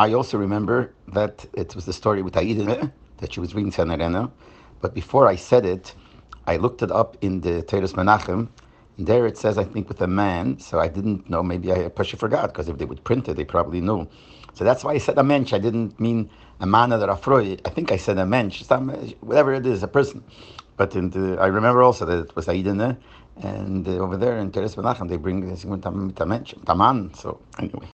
I also remember that it was the story with Aida that she was reading Sanarena. But before I said it, I looked it up in the Toras Menachem. There it says, I think, with a man. So I didn't know. Maybe I partially forgot because if they would print it, they probably knew. So that's why I said a mensch. I didn't mean a man that afroy. I think I said a mensch. Whatever it is, a person. But the, I remember also that it was Aidene. And uh, over there in Toras Menachem, they bring this Taman. So anyway.